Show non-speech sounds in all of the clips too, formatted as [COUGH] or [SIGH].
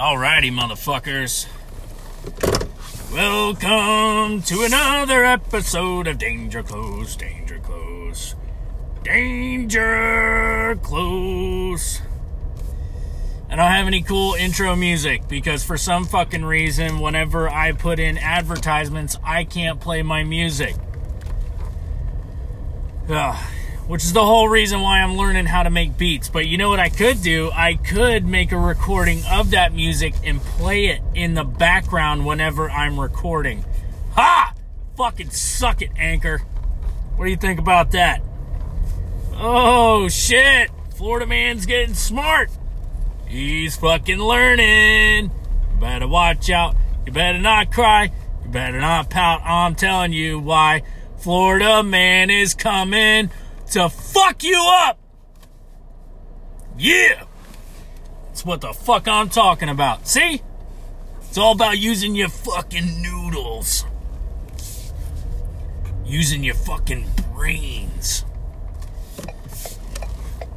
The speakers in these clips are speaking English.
Alrighty, motherfuckers. Welcome to another episode of Danger Close, Danger Close, Danger Close. I don't have any cool intro music because for some fucking reason, whenever I put in advertisements, I can't play my music. Ugh which is the whole reason why I'm learning how to make beats. But you know what I could do? I could make a recording of that music and play it in the background whenever I'm recording. Ha! Fucking suck it, Anchor. What do you think about that? Oh shit! Florida man's getting smart. He's fucking learning. You better watch out. You better not cry. You better not pout. I'm telling you why. Florida man is coming to fuck you up. Yeah. That's what the fuck I'm talking about. See? It's all about using your fucking noodles. Using your fucking brains.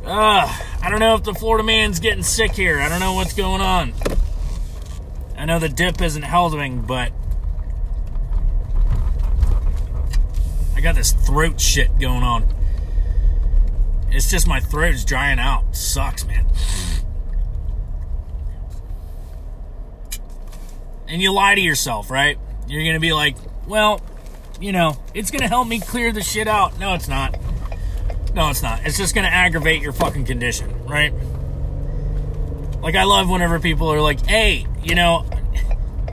Uh, I don't know if the Florida man's getting sick here. I don't know what's going on. I know the dip isn't helping, but I got this throat shit going on. It's just my throat is drying out. It sucks, man. And you lie to yourself, right? You're gonna be like, well, you know, it's gonna help me clear the shit out. No, it's not. No, it's not. It's just gonna aggravate your fucking condition, right? Like, I love whenever people are like, hey, you know,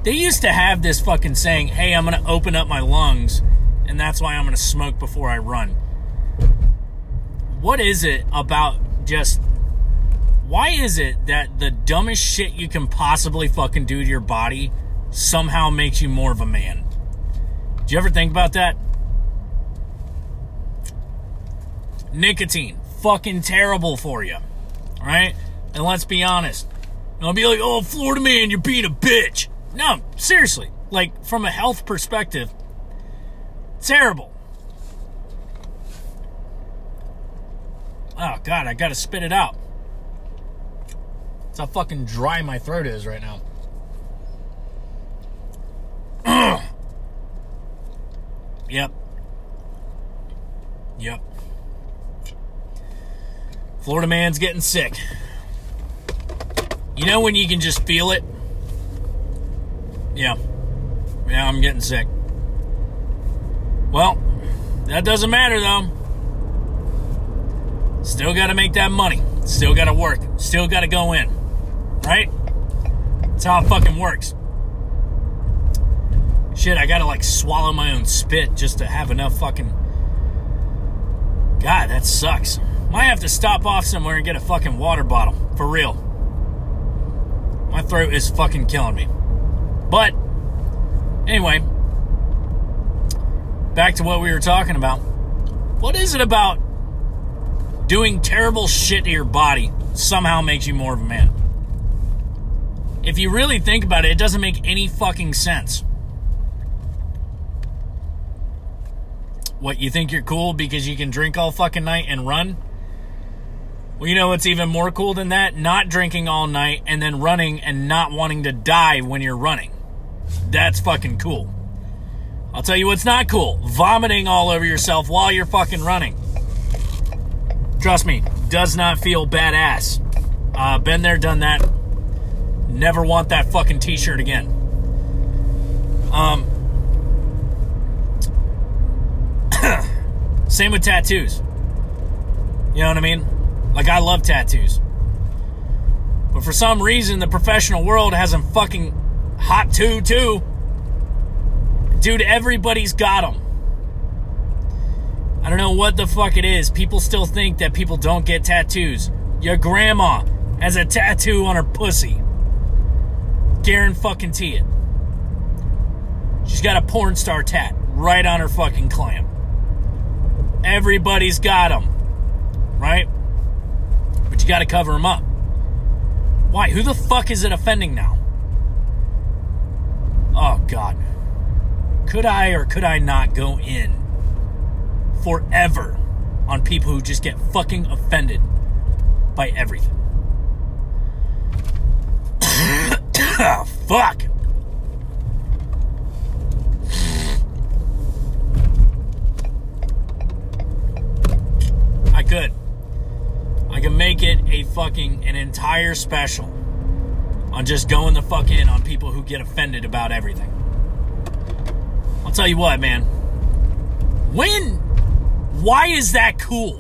they used to have this fucking saying, hey, I'm gonna open up my lungs, and that's why I'm gonna smoke before I run what is it about just why is it that the dumbest shit you can possibly fucking do to your body somehow makes you more of a man? Do you ever think about that? Nicotine, fucking terrible for you, right? And let's be honest. I'll be like, oh, Florida man, you're being a bitch. No, seriously. Like, from a health perspective, terrible. Oh, God, I gotta spit it out. That's how fucking dry my throat is right now. [CLEARS THROAT] yep. Yep. Florida man's getting sick. You know when you can just feel it? Yeah. Yeah, I'm getting sick. Well, that doesn't matter though. Still got to make that money. Still got to work. Still got to go in. Right? That's how it fucking works. Shit, I gotta like swallow my own spit just to have enough fucking. God, that sucks. Might have to stop off somewhere and get a fucking water bottle. For real. My throat is fucking killing me. But, anyway, back to what we were talking about. What is it about doing terrible shit to your body somehow makes you more of a man. If you really think about it, it doesn't make any fucking sense. What, you think you're cool because you can drink all fucking night and run? Well, you know what's even more cool than that? Not drinking all night and then running and not wanting to die when you're running. That's fucking cool. I'll tell you what's not cool vomiting all over yourself while you're fucking running. Trust me, does not feel badass. Uh, been there, done that. Never want that fucking t-shirt again. Um, [COUGHS] same with tattoos. You know what I mean? Like I love tattoos. But for some reason the professional world hasn't fucking hot two too. Dude, everybody's got them. I don't know what the fuck it is. People still think that people don't get tattoos. Your grandma has a tattoo on her pussy. Garen fucking T it. She's got a porn star tat right on her fucking clam. Everybody's got them, right? But you got to cover them up. Why? Who the fuck is it offending now? Oh, God. Could I or could I not go in forever on people who just get fucking offended by everything. [COUGHS] Fuck. I could. I can make it a fucking an entire special on just going the fuck in on people who get offended about everything. I'll tell you what, man. When why is that cool?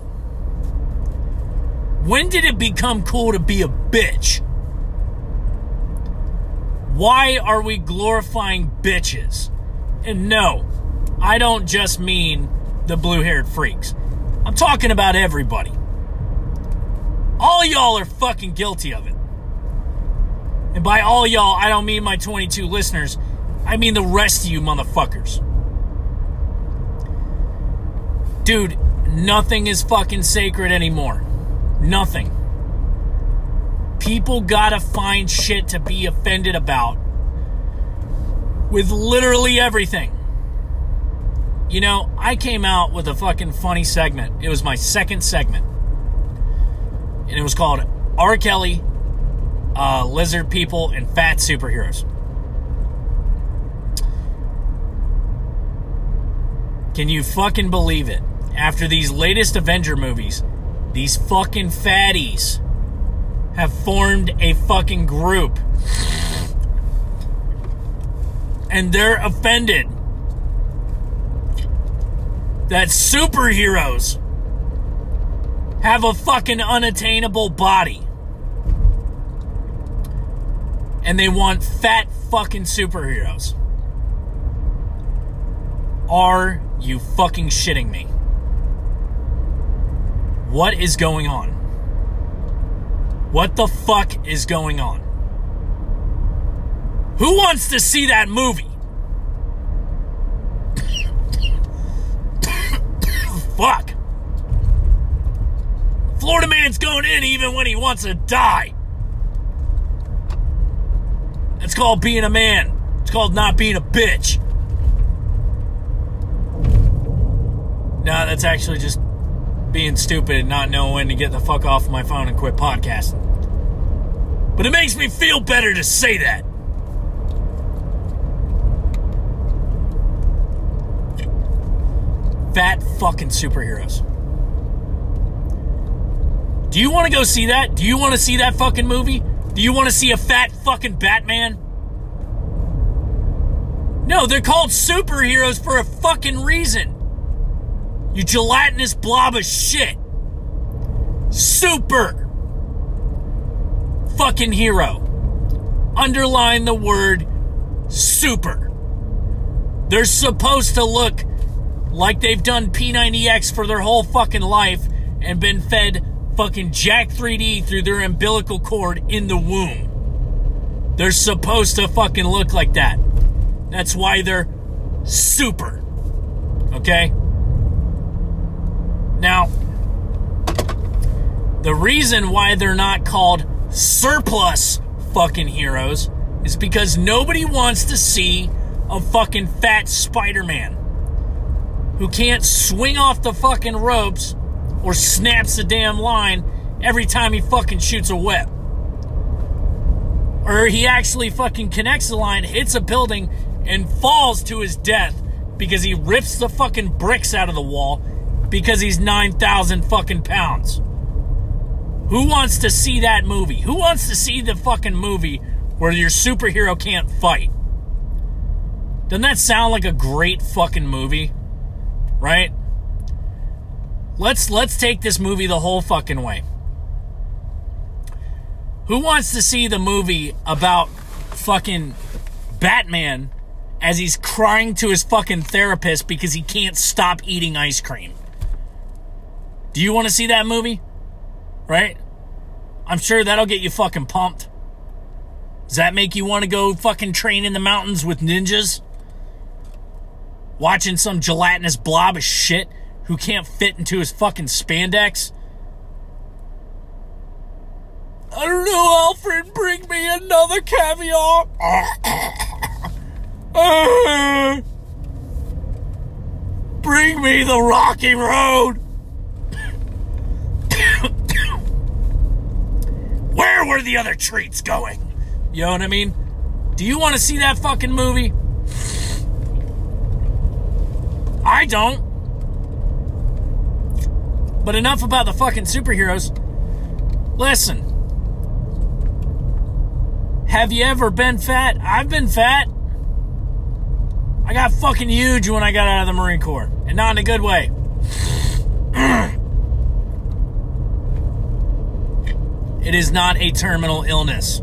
When did it become cool to be a bitch? Why are we glorifying bitches? And no, I don't just mean the blue haired freaks. I'm talking about everybody. All y'all are fucking guilty of it. And by all y'all, I don't mean my 22 listeners. I mean the rest of you motherfuckers. Dude, nothing is fucking sacred anymore. Nothing. People gotta find shit to be offended about with literally everything. You know, I came out with a fucking funny segment. It was my second segment. And it was called R. Kelly, uh, Lizard People, and Fat Superheroes. Can you fucking believe it? After these latest Avenger movies, these fucking fatties have formed a fucking group. And they're offended that superheroes have a fucking unattainable body. And they want fat fucking superheroes. Are you fucking shitting me? What is going on? What the fuck is going on? Who wants to see that movie? [COUGHS] fuck. Florida man's going in even when he wants to die. It's called being a man. It's called not being a bitch. No, that's actually just being stupid and not knowing when to get the fuck off my phone and quit podcasting. But it makes me feel better to say that. Fat fucking superheroes. Do you want to go see that? Do you want to see that fucking movie? Do you want to see a fat fucking Batman? No, they're called superheroes for a fucking reason. You gelatinous blob of shit. Super fucking hero. Underline the word super. They're supposed to look like they've done P90X for their whole fucking life and been fed fucking Jack 3D through their umbilical cord in the womb. They're supposed to fucking look like that. That's why they're super. Okay? Now, the reason why they're not called surplus fucking heroes is because nobody wants to see a fucking fat Spider Man who can't swing off the fucking ropes or snaps the damn line every time he fucking shoots a web. Or he actually fucking connects the line, hits a building, and falls to his death because he rips the fucking bricks out of the wall because he's 9,000 fucking pounds. Who wants to see that movie? Who wants to see the fucking movie where your superhero can't fight? Doesn't that sound like a great fucking movie? Right? Let's let's take this movie the whole fucking way. Who wants to see the movie about fucking Batman as he's crying to his fucking therapist because he can't stop eating ice cream? Do you want to see that movie? Right? I'm sure that'll get you fucking pumped. Does that make you want to go fucking train in the mountains with ninjas? Watching some gelatinous blob of shit who can't fit into his fucking spandex? I don't know, Alfred. Bring me another caviar. [LAUGHS] Bring me the rocky road. Where were the other treats going? You know what I mean? Do you want to see that fucking movie? I don't. But enough about the fucking superheroes. Listen. Have you ever been fat? I've been fat. I got fucking huge when I got out of the Marine Corps, and not in a good way. [CLEARS THROAT] it is not a terminal illness.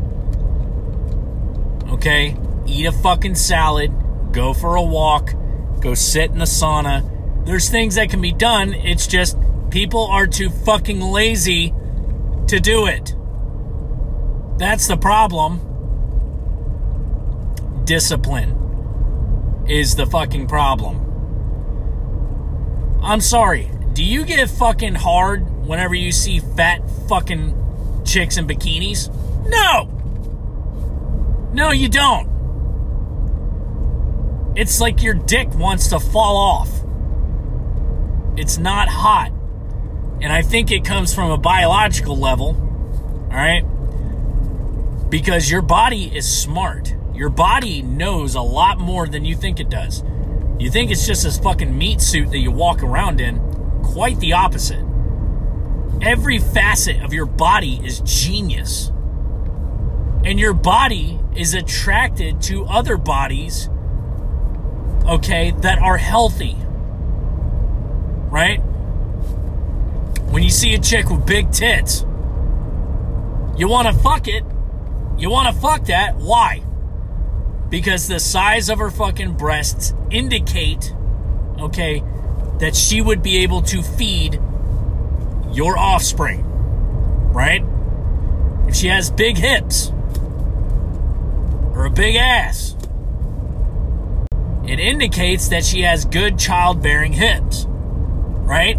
Okay? Eat a fucking salad, go for a walk, go sit in the sauna. There's things that can be done. It's just people are too fucking lazy to do it. That's the problem. Discipline is the fucking problem. I'm sorry. Do you get fucking hard whenever you see fat fucking chicks in bikinis? No! No, you don't. It's like your dick wants to fall off. It's not hot. And I think it comes from a biological level, all right? Because your body is smart. Your body knows a lot more than you think it does. You think it's just this fucking meat suit that you walk around in. Quite the opposite. Every facet of your body is genius. And your body is attracted to other bodies, okay, that are healthy. Right? When you see a chick with big tits, you want to fuck it. You want to fuck that. Why? Because the size of her fucking breasts indicate, okay, that she would be able to feed your offspring. Right? If she has big hips or a big ass, it indicates that she has good childbearing hips. Right?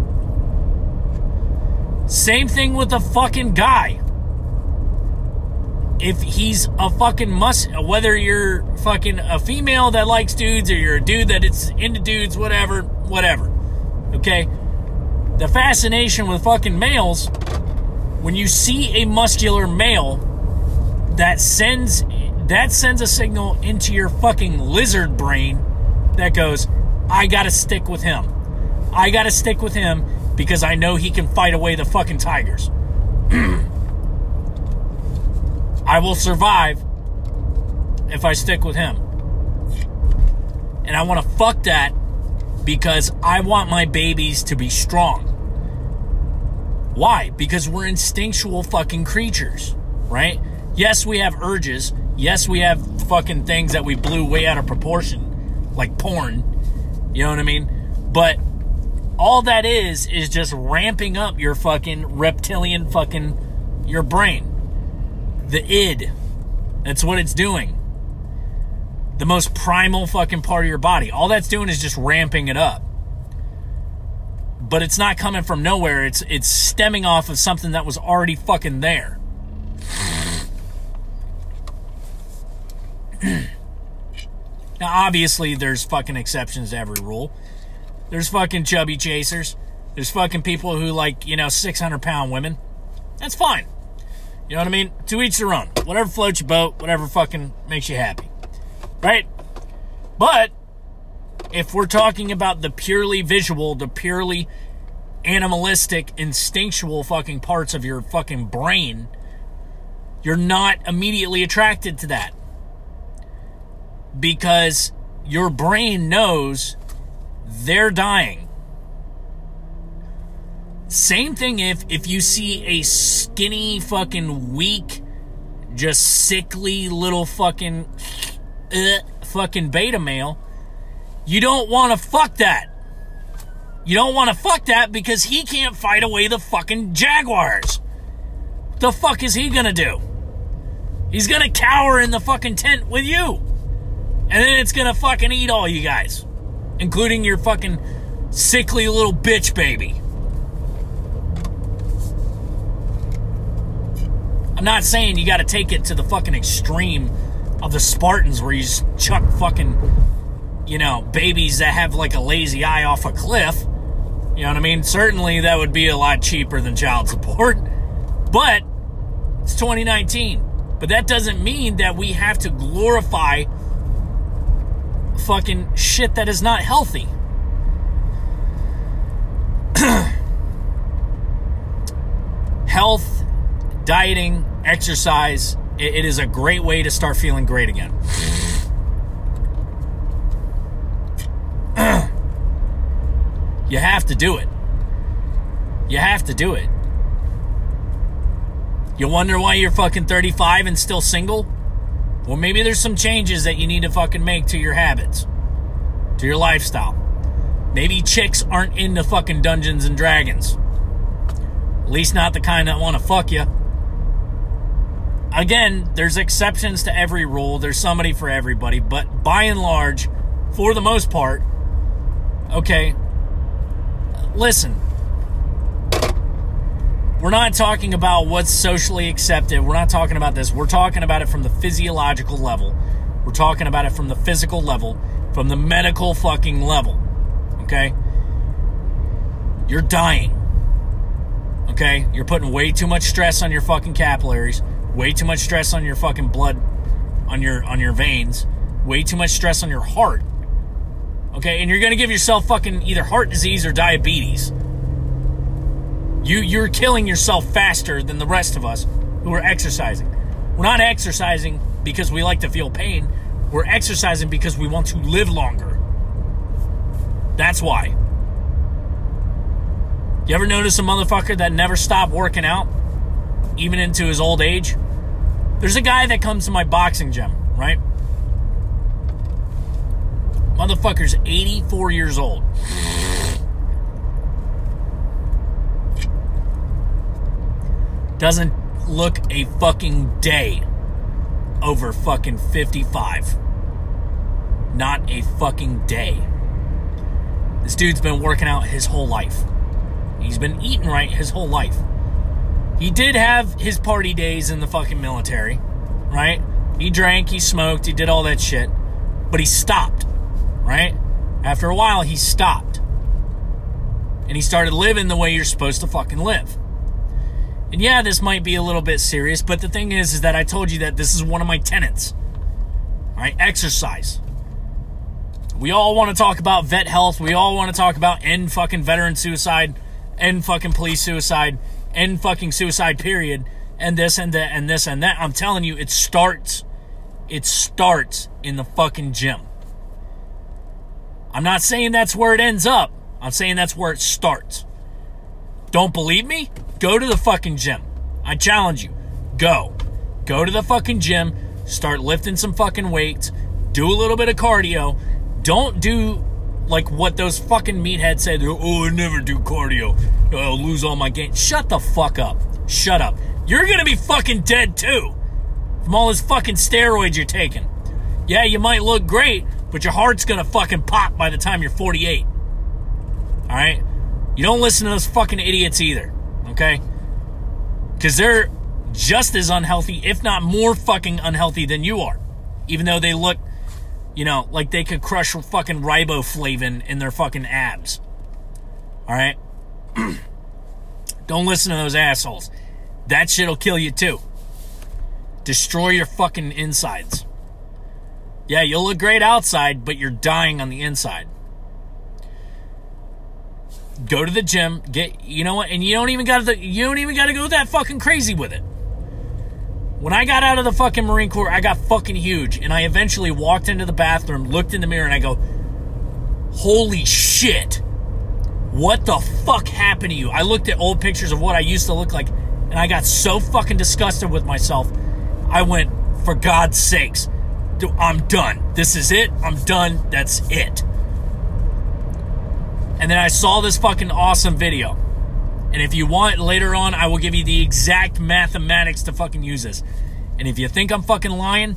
Same thing with a fucking guy. If he's a fucking must, whether you're fucking a female that likes dudes or you're a dude that it's into dudes, whatever, whatever. Okay? The fascination with fucking males, when you see a muscular male, that sends that sends a signal into your fucking lizard brain that goes, I gotta stick with him. I gotta stick with him because I know he can fight away the fucking tigers. [CLEARS THROAT] I will survive if I stick with him. And I want to fuck that because I want my babies to be strong. Why? Because we're instinctual fucking creatures, right? Yes, we have urges. Yes, we have fucking things that we blew way out of proportion, like porn. You know what I mean? But all that is is just ramping up your fucking reptilian fucking your brain. The id. That's what it's doing. The most primal fucking part of your body. All that's doing is just ramping it up. But it's not coming from nowhere. It's it's stemming off of something that was already fucking there. [CLEARS THROAT] now obviously there's fucking exceptions to every rule. There's fucking chubby chasers. There's fucking people who like, you know, 600 pound women. That's fine. You know what I mean? To each their own. Whatever floats your boat, whatever fucking makes you happy. Right? But if we're talking about the purely visual, the purely animalistic, instinctual fucking parts of your fucking brain, you're not immediately attracted to that. Because your brain knows they're dying. Same thing if if you see a skinny fucking weak just sickly little fucking uh, fucking beta male, you don't want to fuck that. You don't want to fuck that because he can't fight away the fucking jaguars. The fuck is he gonna do? He's gonna cower in the fucking tent with you. And then it's gonna fucking eat all you guys including your fucking sickly little bitch baby. I'm not saying you got to take it to the fucking extreme of the Spartans where you just chuck fucking, you know, babies that have like a lazy eye off a cliff. You know what I mean? Certainly that would be a lot cheaper than child support. [LAUGHS] But it's 2019. But that doesn't mean that we have to glorify fucking shit that is not healthy. [CLEARS THROAT] Health, dieting, exercise, it, is a great way to start feeling great again. You have to do it. You have to do it. You wonder why you're fucking 35 and still single? Well, maybe there's some changes that you need to fucking make to your habits, to your lifestyle. Maybe chicks aren't into fucking Dungeons and Dragons. At least not the kind that want to fuck you. Again, there's exceptions to every rule. There's somebody for everybody, but by and large, for the most part, okay, listen, we're not talking about what's socially accepted. We're not talking about this. We're talking about it from the physiological level. We're talking about it from the physical level, from the medical fucking level. Okay? You're dying. Okay? You're putting way too much stress on your fucking capillaries, way too much stress on your fucking blood on your on your veins, way too much stress on your heart. Okay? And you're to give yourself fucking either heart disease or diabetes. You you're killing yourself faster than the rest of us who are exercising. We're not exercising because we like to feel pain. We're exercising because we want to live longer. That's why. You ever notice a motherfucker that never stopped working out, even into his old age? There's a guy that comes to my boxing gym, right? Motherfucker's 84 years old. doesn't look a fucking day over fucking 55. Not a fucking day. This dude's been working out his whole life. He's been eating right his whole life. He did have his party days in the fucking military, right? He drank, he smoked, he did all that shit. But he stopped, right? After a while, he stopped. And he started living the way you're supposed to fucking live. And yeah, this might be a little bit serious, but the thing is, is that I told you that this is one of my tenants. All right, exercise. We all want to talk about vet health. We all want to talk about end fucking veteran suicide, end fucking police suicide, end fucking suicide period, and this and that and this and that. I'm telling you, it starts, it starts in the fucking gym. I'm not saying that's where it ends up. I'm saying that's where it starts. Don't believe me? Go to the fucking gym. I challenge you. Go. Go to the fucking gym. Start lifting some fucking weights. Do a little bit of cardio. Don't do like what those fucking meatheads said. Oh, I never do cardio. Oh, I'll lose all my gains. Shut the fuck up. Shut up. You're gonna be fucking dead too. From all this fucking steroids you're taking. Yeah, you might look great, but your heart's gonna fucking pop by the time you're 48. Alright? You don't listen to those fucking idiots either, okay? Because they're just as unhealthy, if not more fucking unhealthy than you are. Even though they look, you know, like they could crush fucking riboflavin in their fucking abs. Alright? [CLEARS THROAT] don't listen to those assholes. That shit'll kill you too. Destroy your fucking insides. Yeah, you'll look great outside, but you're dying on the inside go to the gym, get you know what, and you don't even got to you don't even got to go that fucking crazy with it. When I got out of the fucking Marine Corps, I got fucking huge, and I eventually walked into the bathroom, looked in the mirror, and I go, "Holy shit! What the fuck happened to you?" I looked at old pictures of what I used to look like, and I got so fucking disgusted with myself. I went, "For God's sakes, I'm done. This is it. I'm done. That's it." And then I saw this fucking awesome video. And if you want later on, I will give you the exact mathematics to fucking use this. And if you think I'm fucking lying,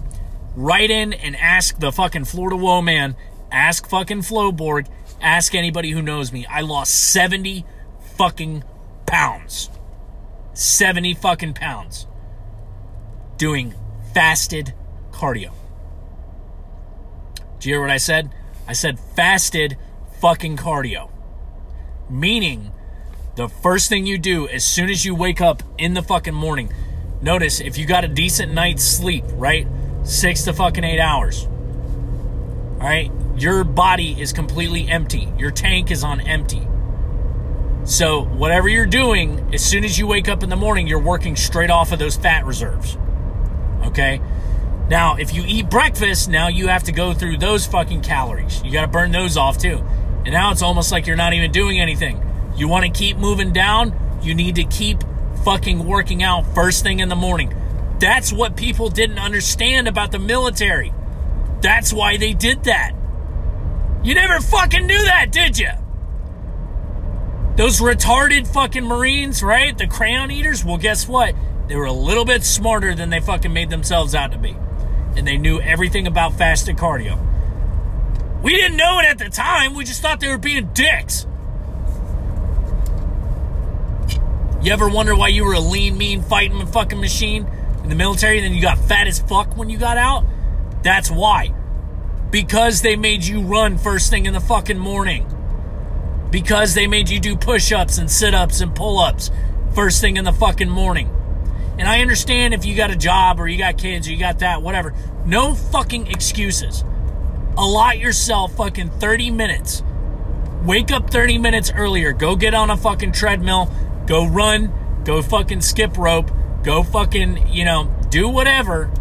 write in and ask the fucking Florida Woe man, ask fucking Flowborg, ask anybody who knows me. I lost 70 fucking pounds. 70 fucking pounds doing fasted cardio. Do you hear what I said? I said fasted fucking cardio. Meaning, the first thing you do as soon as you wake up in the fucking morning, notice if you got a decent night's sleep, right? Six to fucking eight hours. All right, your body is completely empty. Your tank is on empty. So, whatever you're doing, as soon as you wake up in the morning, you're working straight off of those fat reserves. Okay? Now, if you eat breakfast, now you have to go through those fucking calories. You got to burn those off too. And now it's almost like you're not even doing anything. You want to keep moving down, you need to keep fucking working out first thing in the morning. That's what people didn't understand about the military. That's why they did that. You never fucking knew that, did you? Those retarded fucking Marines, right? The crayon eaters, well, guess what? They were a little bit smarter than they fucking made themselves out to be. And they knew everything about fasted cardio. We didn't know it at the time. We just thought they were being dicks. You ever wonder why you were a lean, mean, fighting fucking machine in the military and then you got fat as fuck when you got out? That's why. Because they made you run first thing in the fucking morning. Because they made you do push ups and sit ups and pull ups first thing in the fucking morning. And I understand if you got a job or you got kids or you got that, whatever. No fucking excuses. Allot yourself fucking 30 minutes. Wake up 30 minutes earlier. Go get on a fucking treadmill Go run, go fucking skip rope, go fucking, you know, do whatever.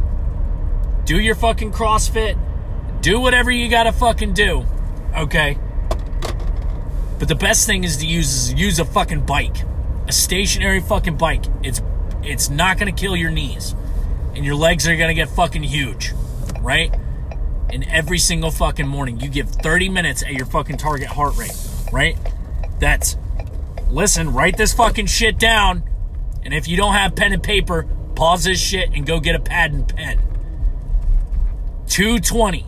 Do your fucking CrossFit. Do whatever you gotta fucking do. Okay? But the best thing is to use use a fucking bike. A stationary fucking bike. It's it's not gonna kill your knees. And your legs are gonna get fucking huge. Right? And every single fucking morning you give 30 minutes at your fucking target heart rate. Right? That's listen, write this fucking shit down. And if you don't have pen and paper, pause this shit and go get a pad and pen. 220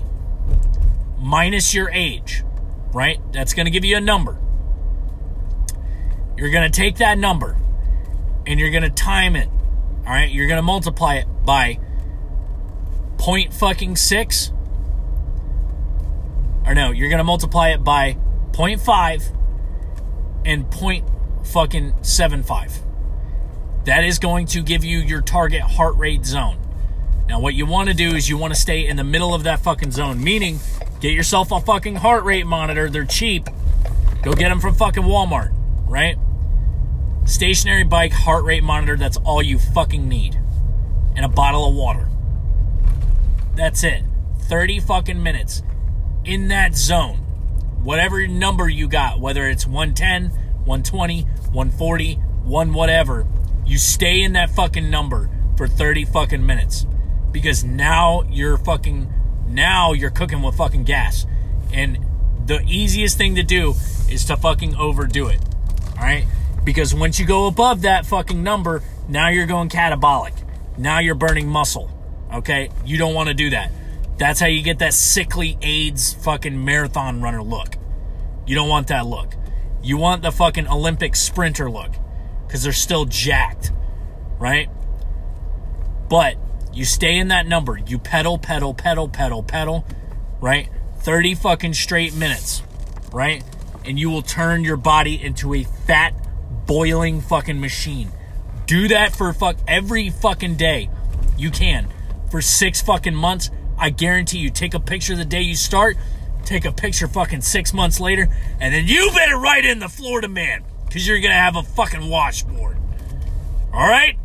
minus your age, right? That's going to give you a number. You're going to take that number and you're going to time it. All right? You're going to multiply it by point fucking 6 or no, you're going to multiply it by 0.5 and point fucking 7.5. That is going to give you your target heart rate zone. Now, what you want to do is you want to stay in the middle of that fucking zone, meaning get yourself a fucking heart rate monitor. They're cheap. Go get them from fucking Walmart, right? Stationary bike heart rate monitor, that's all you fucking need. And a bottle of water. That's it. 30 fucking minutes in that zone. Whatever number you got, whether it's 110, 120, 140, 1 whatever, you stay in that fucking number for 30 fucking minutes. Because now you're fucking, now you're cooking with fucking gas. And the easiest thing to do is to fucking overdo it. Alright? Because once you go above that fucking number, now you're going catabolic. Now you're burning muscle. Okay? You don't want to do that. That's how you get that sickly AIDS fucking marathon runner look. You don't want that look. You want the fucking Olympic sprinter look because they're still jacked, right? But you stay in that number. You pedal, pedal, pedal, pedal, pedal, right? 30 fucking straight minutes, right? And you will turn your body into a fat, boiling fucking machine. Do that for fuck every fucking day. You can. For six fucking months, I guarantee you take a picture the day you start, take a picture fucking six months later, and then you better write in the Florida man, because you're gonna have a fucking washboard. Alright?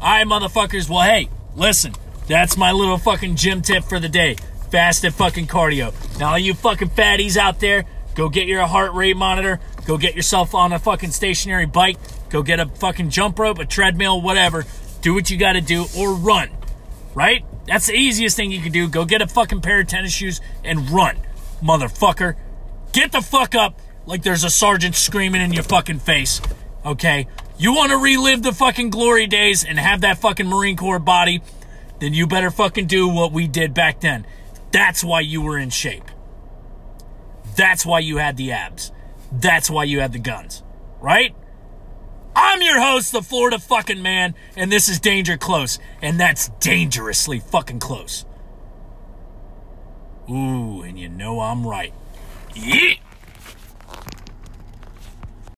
Alright, motherfuckers. Well, hey, listen, that's my little fucking gym tip for the day. Fasted fucking cardio. Now, all you fucking fatties out there, go get your heart rate monitor, go get yourself on a fucking stationary bike, go get a fucking jump rope, a treadmill, whatever. Do what you gotta do, or run. Right? That's the easiest thing you can do. Go get a fucking pair of tennis shoes and run, motherfucker. Get the fuck up like there's a sergeant screaming in your fucking face, okay? You want to relive the fucking glory days and have that fucking Marine Corps body, then you better fucking do what we did back then. That's why you were in shape. That's why you had the abs. That's why you had the guns, right? I'm your host, the Florida fucking man, and this is Danger Close, and that's dangerously fucking close. Ooh, and you know I'm right. Yeah.